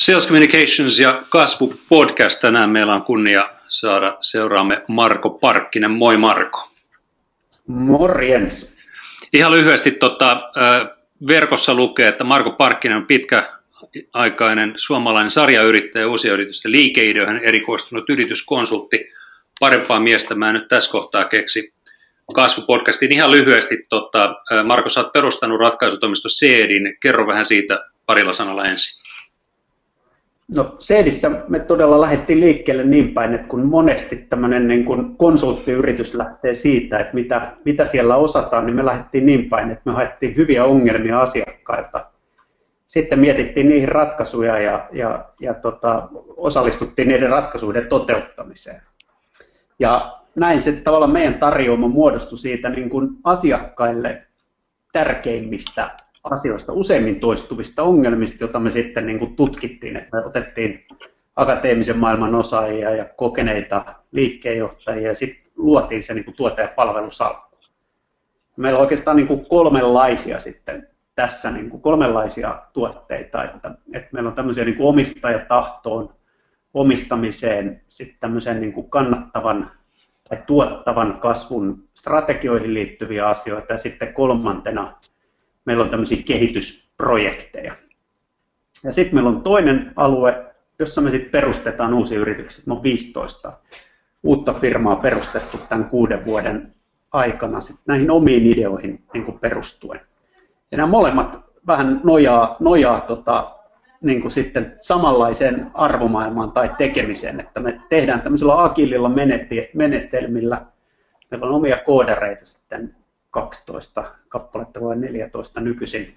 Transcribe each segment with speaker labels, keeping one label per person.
Speaker 1: Sales Communications ja Kasvu podcast. Tänään meillä on kunnia saada seuraamme Marko Parkkinen. Moi Marko.
Speaker 2: Morjens.
Speaker 1: Ihan lyhyesti tota, verkossa lukee, että Marko Parkkinen on pitkäaikainen suomalainen sarjayrittäjä, uusia yritysten liikeideoihin erikoistunut yrityskonsultti. Parempaa miestä mä en nyt tässä kohtaa keksi kasvupodcastin. Ihan lyhyesti, tota, Marko, sä oot perustanut ratkaisutoimisto Seedin. Kerro vähän siitä parilla sanalla ensin.
Speaker 2: No Seedissä me todella lähdettiin liikkeelle niin päin, että kun monesti tämmöinen niin kuin konsulttiyritys lähtee siitä, että mitä, mitä siellä osataan, niin me lähdettiin niin päin, että me haettiin hyviä ongelmia asiakkailta. Sitten mietittiin niihin ratkaisuja ja, ja, ja tota, osallistuttiin niiden ratkaisuiden toteuttamiseen. Ja näin se tavallaan meidän tarjoama muodostui siitä niin kuin asiakkaille tärkeimmistä asioista, useimmin toistuvista ongelmista, joita me sitten niin kuin tutkittiin. Että me otettiin akateemisen maailman osaajia ja kokeneita liikkeenjohtajia ja sitten luotiin se niin kuin tuote- ja palvelusalkku. Meillä on oikeastaan niin kuin kolmenlaisia sitten tässä niin kuin kolmenlaisia tuotteita, että, että meillä on tämmöisiä niin kuin omistajatahtoon, omistamiseen, sitten tämmöisen niin kuin kannattavan tai tuottavan kasvun strategioihin liittyviä asioita ja sitten kolmantena meillä on tämmöisiä kehitysprojekteja. Ja sitten meillä on toinen alue, jossa me sitten perustetaan uusia yrityksiä. Me on 15 uutta firmaa perustettu tämän kuuden vuoden aikana sit näihin omiin ideoihin niin kuin perustuen. Ja nämä molemmat vähän nojaa, nojaa tota, niin kuin sitten samanlaiseen arvomaailmaan tai tekemiseen, että me tehdään tämmöisellä agililla menetelmillä, meillä on omia koodareita sitten 12 kappaletta vai 14 nykyisin.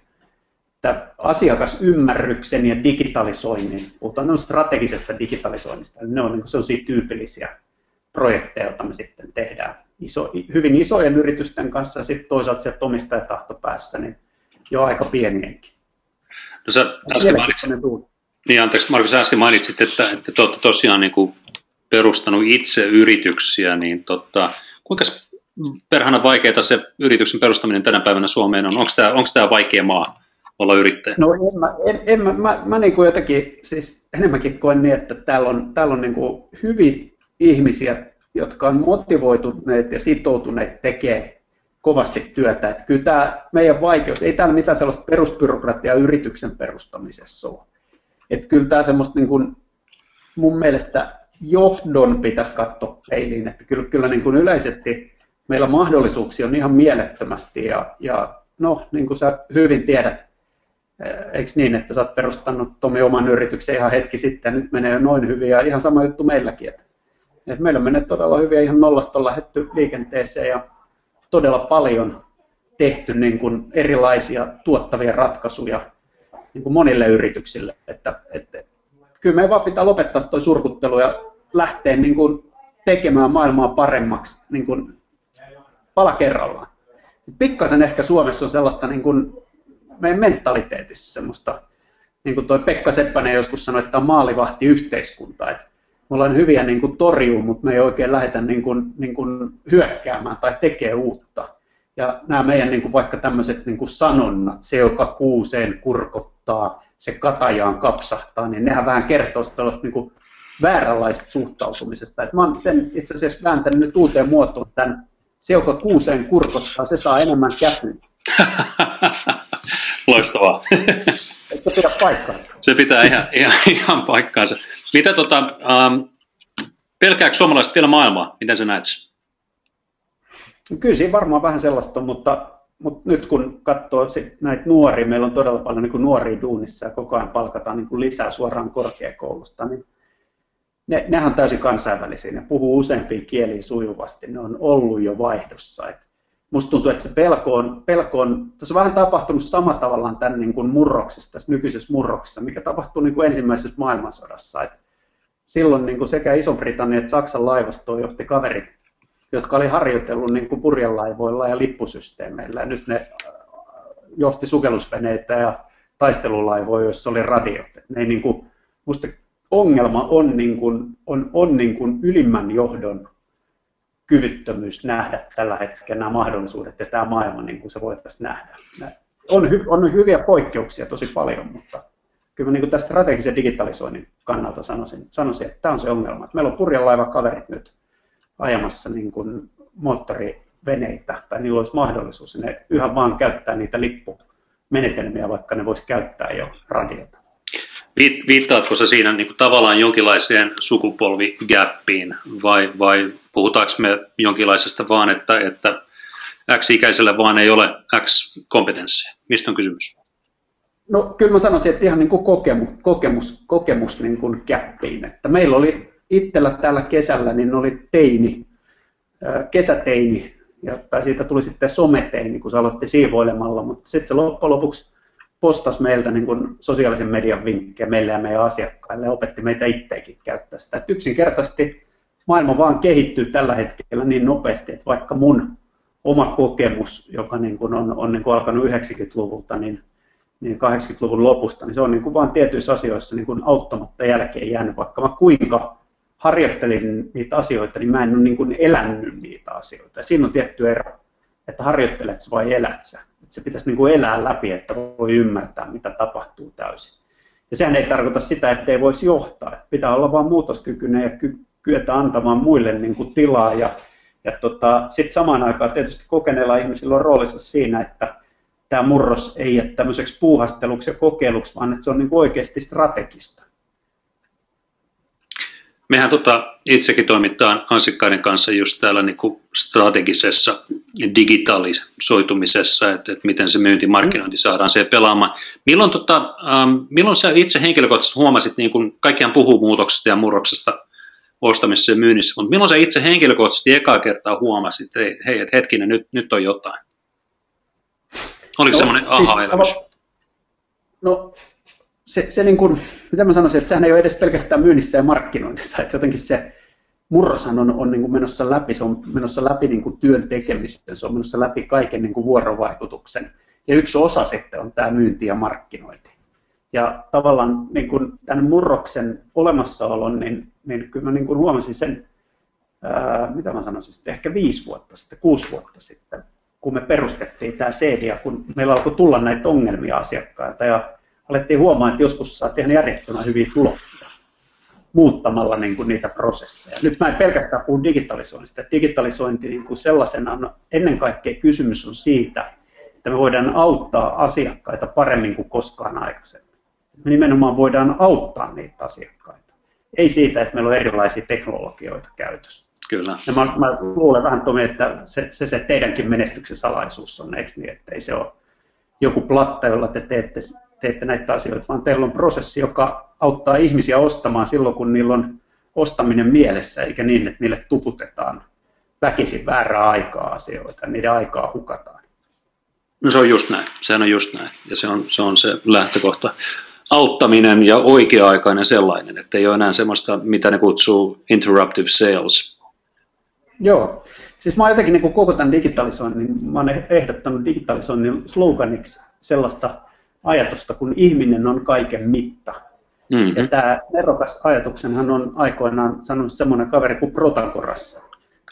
Speaker 2: Tämä asiakasymmärryksen ja digitalisoinnin, puhutaan strategisesta digitalisoinnista, niin ne on niin sellaisia tyypillisiä projekteja, joita me sitten tehdään iso, hyvin isojen yritysten kanssa ja sitten toisaalta se omistajatahto päässä, niin jo aika pienienkin.
Speaker 1: No sä äsken mainitsit, niin anteeksi Marko, sä äsken mainitsit, että, että te olette tosiaan niin kuin perustanut itse yrityksiä, niin tota, kuinka perhana vaikeaa se yrityksen perustaminen tänä päivänä Suomeen on? Onko tämä, onko tämä vaikea maa olla yrittäjä?
Speaker 2: No en mä, en, en mä, mä, mä niin kuin jotenkin, siis enemmänkin koen niin, että täällä on, täällä on niin kuin hyviä ihmisiä, jotka on motivoituneet ja sitoutuneet tekemään kovasti työtä. Että kyllä tämä meidän vaikeus, ei täällä mitään sellaista perusbyrokratiaa yrityksen perustamisessa ole. Että kyllä tämä semmoista niin kuin, mun mielestä johdon pitäisi katsoa peiliin, että kyllä, kyllä niin kuin yleisesti meillä mahdollisuuksia on ihan mielettömästi ja, ja no, niin kuin sä hyvin tiedät, eh, eikö niin, että sä oot perustanut Tomi oman yrityksen ihan hetki sitten, nyt menee noin hyvin ja ihan sama juttu meilläkin. Että, että meillä menee todella hyvin ihan nollasta on lähdetty liikenteeseen ja todella paljon tehty niin kuin erilaisia tuottavia ratkaisuja niin kuin monille yrityksille. Että, että, kyllä me vaan pitää lopettaa tuo surkuttelu ja lähteä niin kuin tekemään maailmaa paremmaksi niin kuin pala kerrallaan. Pikkasen ehkä Suomessa on sellaista niin kuin meidän mentaliteetissa semmoista, niin kuin toi Pekka Seppänen joskus sanoi, että on maalivahti yhteiskunta, että me ollaan hyviä niin kuin torjuu, mutta me ei oikein lähdetä niin kuin, niin kuin hyökkäämään tai tekee uutta. Ja nämä meidän niin kuin vaikka tämmöiset niin kuin sanonnat, se joka kuuseen kurkottaa, se katajaan kapsahtaa, niin nehän vähän kertoo tällaista niin kuin vääränlaisesta suhtautumisesta. Et mä oon sen itse asiassa vääntänyt nyt uuteen muotoon tämän se, joka kuuseen kurkottaa, se saa enemmän käpyä.
Speaker 1: Loistavaa.
Speaker 2: Eikö se pidä paikkaansa?
Speaker 1: Se pitää ihan, ihan, ihan paikkaansa. Mitä tota, ähm, pelkääkö suomalaiset vielä maailmaa? Miten sä näet
Speaker 2: Kyllä siinä varmaan vähän sellaista on, mutta, mutta nyt kun katsoo näitä nuoria, meillä on todella paljon niin nuoria duunissa ja koko ajan palkataan niin lisää suoraan korkeakoulusta, niin ne, nehän on täysin kansainvälisiä, ne puhuu useampia kieliä sujuvasti, ne on ollut jo vaihdossa. Et musta tuntuu, että se pelko on, pelko on, tässä on vähän tapahtunut sama tavallaan tämän niin kuin murroksessa, tässä nykyisessä murroksessa, mikä tapahtui niin kuin ensimmäisessä maailmansodassa. Et silloin niin kuin sekä Iso-Britannia että Saksan laivasto johti kaverit, jotka oli harjoitellut niin kuin purjelaivoilla ja lippusysteemeillä. Ja nyt ne äh, johti sukellusveneitä ja taistelulaivoja, joissa oli radiot. Et ne ei niin kuin, musta ongelma on, niin kuin, on, on niin kuin ylimmän johdon kyvyttömyys nähdä tällä hetkellä nämä mahdollisuudet ja tämä maailma niin kuin se voitaisiin nähdä. On, hy, on hyviä poikkeuksia tosi paljon, mutta kyllä niin tästä strategisen digitalisoinnin kannalta sanoisin, sanoisin, että tämä on se ongelma. Meillä on purjelaiva kaverit nyt ajamassa niin kuin moottoriveneitä, tai niillä olisi mahdollisuus, ne yhä vaan käyttää niitä lippumenetelmiä, vaikka ne voisi käyttää jo radiota.
Speaker 1: Viittaatko se siinä niin kuin tavallaan jonkinlaiseen sukupolvigappiin vai, vai puhutaanko me jonkinlaisesta vaan, että, että X-ikäisellä vaan ei ole X-kompetenssia? Mistä on kysymys?
Speaker 2: No kyllä mä sanoisin, että ihan niin kuin kokemus, kokemus, kokemus niin kuin käppiin. Että meillä oli itsellä täällä kesällä, niin oli teini, kesäteini, ja, tai siitä tuli sitten someteini, kun se aloitti siivoilemalla, mutta sitten se loppujen lopuksi postasi meiltä niin kuin sosiaalisen median vinkkejä meille ja meidän asiakkaille ja opetti meitä itseäkin käyttää sitä. Että yksinkertaisesti maailma vaan kehittyy tällä hetkellä niin nopeasti, että vaikka mun oma kokemus, joka niin kuin on, on niin kuin alkanut 90-luvulta, niin, niin 80-luvun lopusta, niin se on niin kuin vaan tietyissä asioissa niin kuin auttamatta jälkeen jäänyt, vaikka mä kuinka harjoittelisin niitä asioita, niin mä en ole niin kuin elänyt niitä asioita. Ja siinä on tietty ero, että harjoittelet vai elät sä. Että se pitäisi niin kuin elää läpi, että voi ymmärtää, mitä tapahtuu täysin. Ja sehän ei tarkoita sitä, että ei voisi johtaa. Pitää olla vain muutoskykyinen ja ky- kyetä antamaan muille niin kuin tilaa ja ja tota, sitten samaan aikaan tietysti kokeneilla ihmisillä on roolissa siinä, että tämä murros ei ole tämmöiseksi puuhasteluksi ja kokeiluksi, vaan että se on niin oikeasti strategista.
Speaker 1: Mehän tota, itsekin toimitaan asiakkaiden kanssa just täällä niin kuin strategisessa digitalisoitumisessa, että, että miten se myyntimarkkinointi saadaan se pelaamaan. Milloin, tota, ähm, milloin sä itse henkilökohtaisesti huomasit, niin kuin kaikkiaan puhuu muutoksesta ja murroksesta, ostamisessa ja myynnissä, mutta milloin sä itse henkilökohtaisesti ekaa kertaa huomasit, että hei, hei että hetkinen, nyt, nyt on jotain? Oliko no, semmoinen siis aha-elämys? Siis,
Speaker 2: no, se, se niin kuin, mitä mä sanoisin, että sehän ei ole edes pelkästään myynnissä ja markkinoinnissa, että jotenkin se murroshan on, on niin kuin menossa läpi, se on menossa läpi niin kuin työn tekemistä, se on menossa läpi kaiken niin kuin vuorovaikutuksen. Ja yksi osa sitten on tämä myynti ja markkinointi. Ja tavallaan niin kuin tämän murroksen olemassaolon, niin, niin kyllä mä niin kuin huomasin sen, ää, mitä mä sanoisin, ehkä viisi vuotta sitten, kuusi vuotta sitten, kun me perustettiin tämä CDA, kun meillä alkoi tulla näitä ongelmia asiakkailta ja alettiin huomaa, että joskus saa tehdä järjettömän hyviä tuloksia muuttamalla niin kuin niitä prosesseja. Nyt mä en pelkästään puhu digitalisoinnista. Digitalisointi niin kuin sellaisena on ennen kaikkea kysymys on siitä, että me voidaan auttaa asiakkaita paremmin kuin koskaan aikaisemmin me nimenomaan voidaan auttaa niitä asiakkaita. Ei siitä, että meillä on erilaisia teknologioita käytössä.
Speaker 1: Kyllä.
Speaker 2: Ja mä, mä luulen vähän Tomi, että se, se, se teidänkin menestyksen salaisuus on, eikö niin, että ei se ole joku platta, jolla te teette, teette näitä asioita, vaan teillä on prosessi, joka auttaa ihmisiä ostamaan silloin, kun niillä on ostaminen mielessä, eikä niin, että niille tuputetaan väkisin väärää aikaa asioita, niiden aikaa hukataan.
Speaker 1: No se on just näin, sehän on just näin, ja se on se, on se lähtökohta auttaminen ja oikea-aikainen sellainen, että ei ole enää semmoista, mitä ne kutsuu interruptive sales.
Speaker 2: Joo, siis mä oon jotenkin niin koko tämän digitalisoinnin, mä oon ehdottanut digitalisoinnin sloganiksi sellaista ajatusta, kun ihminen on kaiken mitta. Mm-hmm. Ja tämä nerokas ajatuksenhan on aikoinaan sanonut semmoinen kaveri kuin Protagoras.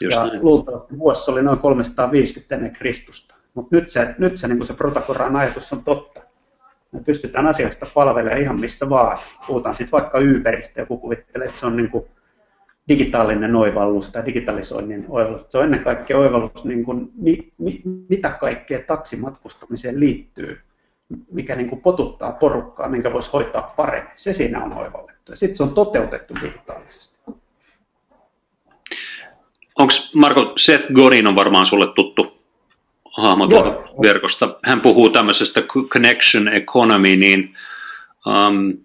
Speaker 2: Just ja näin. luultavasti vuosi oli noin 350 ennen Kristusta. Mutta nyt se, nyt se, niin se Protagoran ajatus on totta me pystytään asiasta palvelemaan ihan missä vaan. Puhutaan sitten vaikka Uberistä, joku kuvittelee, että se on niin kuin digitaalinen oivallus tai digitalisoinnin oivallus. Se on ennen kaikkea oivallus, niin kuin, mi, mi, mitä kaikkea taksimatkustamiseen liittyy, mikä niin kuin potuttaa porukkaa, minkä voisi hoitaa paremmin. Se siinä on oivallettu. Ja sitten se on toteutettu digitaalisesti.
Speaker 1: Onko Marko, Seth Godin on varmaan sulle tuttu hahmo tuolta verkosta. Hän puhuu tämmöisestä connection economy, niin um,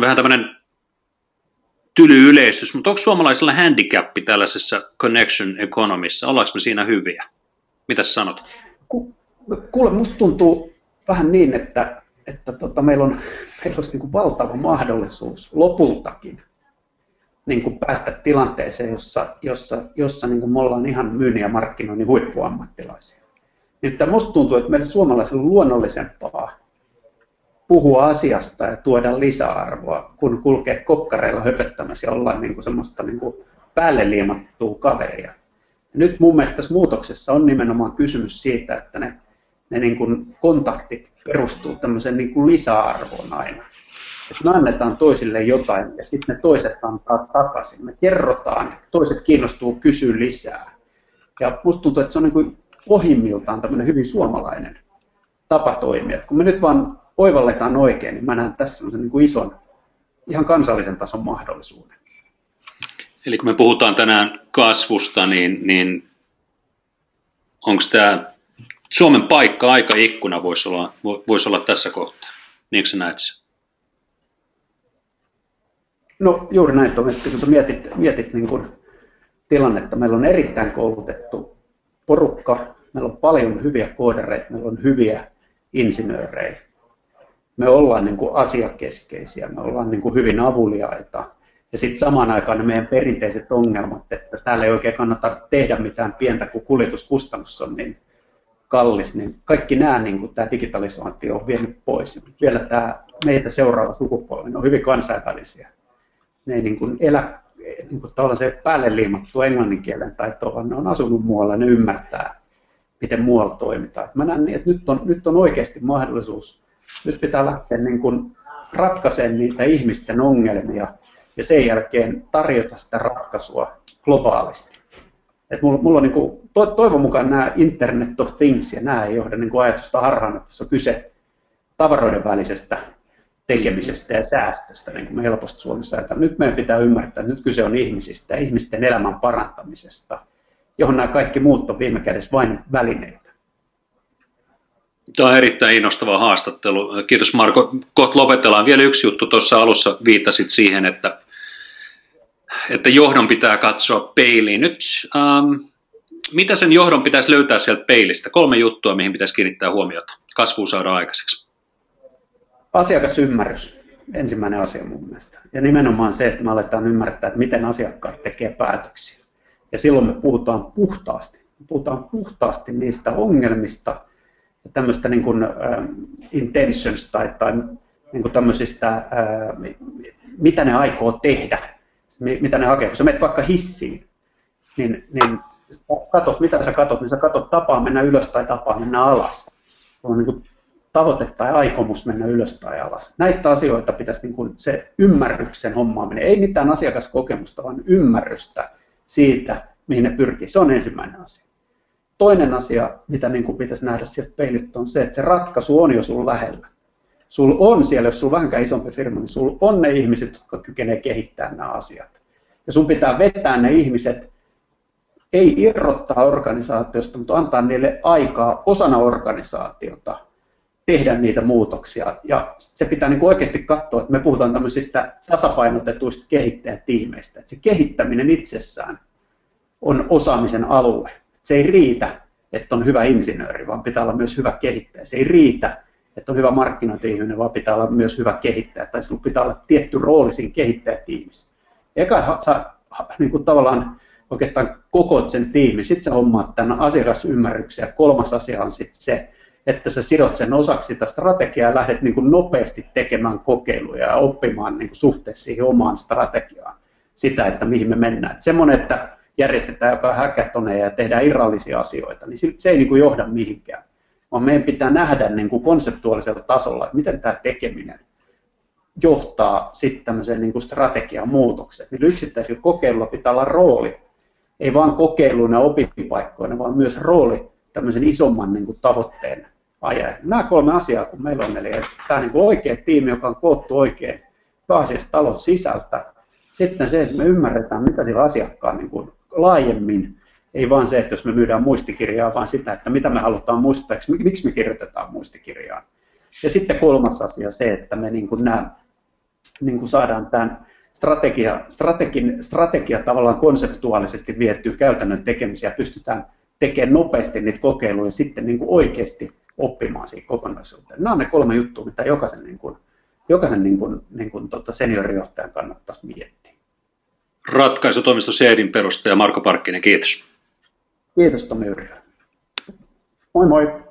Speaker 1: vähän tämmöinen tyly yleistys, mutta onko suomalaisilla handicappi tällaisessa connection economissa? Ollaanko me siinä hyviä? Mitä sanot?
Speaker 2: Kuule, musta tuntuu vähän niin, että, että tota, meillä, on, meillä olisi niin kuin valtava mahdollisuus lopultakin niin kuin päästä tilanteeseen, jossa, jossa, jossa niin kuin me ollaan ihan myynnin ja markkinoinnin huippuammattilaisia. Että musta tuntuu, että meille suomalaisille on luonnollisempaa puhua asiasta ja tuoda lisäarvoa, kun kulkee kokkareilla höpöttämässä ja ollaan niin kuin semmoista niin kuin päälle liimattua kaveria. Ja nyt mun mielestä tässä muutoksessa on nimenomaan kysymys siitä, että ne, ne niin kuin kontaktit perustuu tämmöiseen niin kuin lisäarvoon aina. että me annetaan toisille jotain ja sitten ne toiset antaa takaisin. Me kerrotaan, toiset kiinnostuu kysyä lisää. Ja musta tuntuu, että se on niin kuin pohjimmiltaan tämmöinen hyvin suomalainen tapa toimia. Että kun me nyt vaan oivalletaan oikein, niin mä näen tässä semmoisen niin kuin ison, ihan kansallisen tason mahdollisuuden.
Speaker 1: Eli kun me puhutaan tänään kasvusta, niin, niin onko tämä Suomen paikka, aika ikkuna voisi olla, voisi olla tässä kohtaa? Niinkö sä näet sen?
Speaker 2: No juuri näin, että kun sä mietit, mietit niin kuin tilannetta, meillä on erittäin koulutettu porukka, meillä on paljon hyviä koodareita, meillä on hyviä insinöörejä, me ollaan niin kuin asiakeskeisiä, me ollaan niin kuin hyvin avuliaita, ja sitten samaan aikaan ne meidän perinteiset ongelmat, että täällä ei oikein kannata tehdä mitään pientä, kun kuljetuskustannus on niin kallis, niin kaikki nämä niin kuin tämä digitalisointi on vienyt pois. Vielä tämä meitä seuraava sukupolvi on hyvin kansainvälisiä. Ne ei niin kuin elä niin kuin tavallaan se päälle liimattu englannin kielen taito, vaan ne on asunut muualla, ne ymmärtää, miten muualla toimitaan. Mä näen niin, että nyt on, nyt on oikeasti mahdollisuus, nyt pitää lähteä niin kuin ratkaisemaan niitä ihmisten ongelmia ja sen jälkeen tarjota sitä ratkaisua globaalisti. Et mulla, mulla on niin kuin, to, toivon mukaan nämä Internet of Things ja nämä ei johda niin kuin ajatusta harhaan, että tässä on kyse tavaroiden välisestä tekemisestä ja säästöstä, niin kuin me helposti Suomessa että Nyt meidän pitää ymmärtää, että nyt kyse on ihmisistä ja ihmisten elämän parantamisesta, johon nämä kaikki muut on viime kädessä vain välineitä.
Speaker 1: Tämä on erittäin innostava haastattelu. Kiitos Marko. Kohta lopetellaan. Vielä yksi juttu. Tuossa alussa viittasit siihen, että että johdon pitää katsoa peiliin. Nyt ähm, mitä sen johdon pitäisi löytää sieltä peilistä? Kolme juttua, mihin pitäisi kiinnittää huomiota. Kasvu saada aikaiseksi.
Speaker 2: Asiakasymmärrys, ensimmäinen asia mun mielestä. Ja nimenomaan se, että me aletaan ymmärtää, että miten asiakkaat tekee päätöksiä. Ja silloin me puhutaan puhtaasti. Me puhutaan puhtaasti niistä ongelmista ja tämmöistä niin kuin, äh, intentions tai, tai niin kuin tämmöisistä, äh, mitä ne aikoo tehdä mitä ne hakee. Kun sä menet vaikka hissiin, niin, niin katot, mitä sä katot, niin sä katot tapaa mennä ylös tai tapaa mennä alas. On niin kuin tavoite tai aikomus mennä ylös tai alas. Näitä asioita pitäisi niin kuin se ymmärryksen hommaaminen, ei mitään asiakaskokemusta, vaan ymmärrystä siitä, mihin ne pyrkii. Se on ensimmäinen asia. Toinen asia, mitä niin kuin pitäisi nähdä sieltä peilistä, on se, että se ratkaisu on jo sun lähellä. Sul on siellä, jos sulla on vähänkään isompi firma, niin sul on ne ihmiset, jotka kykenevät kehittämään nämä asiat. Ja sun pitää vetää ne ihmiset, ei irrottaa organisaatiosta, mutta antaa niille aikaa osana organisaatiota tehdä niitä muutoksia. Ja se pitää niin oikeasti katsoa, että me puhutaan tämmöisistä tasapainotetuista kehittäjätiimeistä. Että se kehittäminen itsessään on osaamisen alue. Se ei riitä, että on hyvä insinööri, vaan pitää olla myös hyvä kehittäjä. Se ei riitä, että on hyvä markkinointi-ihminen, vaan pitää olla myös hyvä kehittäjä, tai sinulla pitää olla tietty rooli siinä kehittäjätiimissä. Eka sä niin tavallaan oikeastaan koko sen tiimin, sitten sä hommaat tämän asiakasymmärryksen, ja kolmas asia on sitten se, että sä sidot sen osaksi sitä strategiaa ja lähdet niin kuin nopeasti tekemään kokeiluja ja oppimaan niin kuin suhteessa siihen omaan strategiaan. Sitä, että mihin me mennään. Että semmoinen, että järjestetään joka häkätoneja ja tehdään irrallisia asioita, niin se ei niin kuin johda mihinkään. Vaan meidän pitää nähdä niin kuin konseptuaalisella tasolla, että miten tämä tekeminen johtaa sitten tämmöiseen niin kuin strategian muutokseen. Niillä yksittäisillä kokeiluilla pitää olla rooli, ei vain kokeiluina opinpaikkoina, vaan myös rooli tämmöisen isomman niin kuin tavoitteen ajan. Nämä kolme asiaa, kun meillä on, eli tämä niin kuin oikea tiimi, joka on koottu oikein pääasiassa talon sisältä. Sitten se, että me ymmärretään, mitä sillä asiakkaan niin kuin laajemmin ei vaan se, että jos me myydään muistikirjaa, vaan sitä, että mitä me halutaan muistaa, miksi me kirjoitetaan muistikirjaa. Ja sitten kolmas asia se, että me niin kuin nämä, niin kuin saadaan tämän strategia, strategin, strategia tavallaan konseptuaalisesti viettyä käytännön tekemisiä, pystytään tekemään nopeasti niitä kokeiluja ja sitten niin kuin oikeasti oppimaan siihen kokonaisuuteen. Nämä on ne kolme juttua, mitä jokaisen, niin kuin, jokaisen niin kuin, niin kuin, tota seniorijohtajan kannattaisi miettiä.
Speaker 1: Ratkaisutoimisto Seedin perustaja Marko Parkkinen, kiitos.
Speaker 2: Kiitos Tomi Yrjö. Moi moi.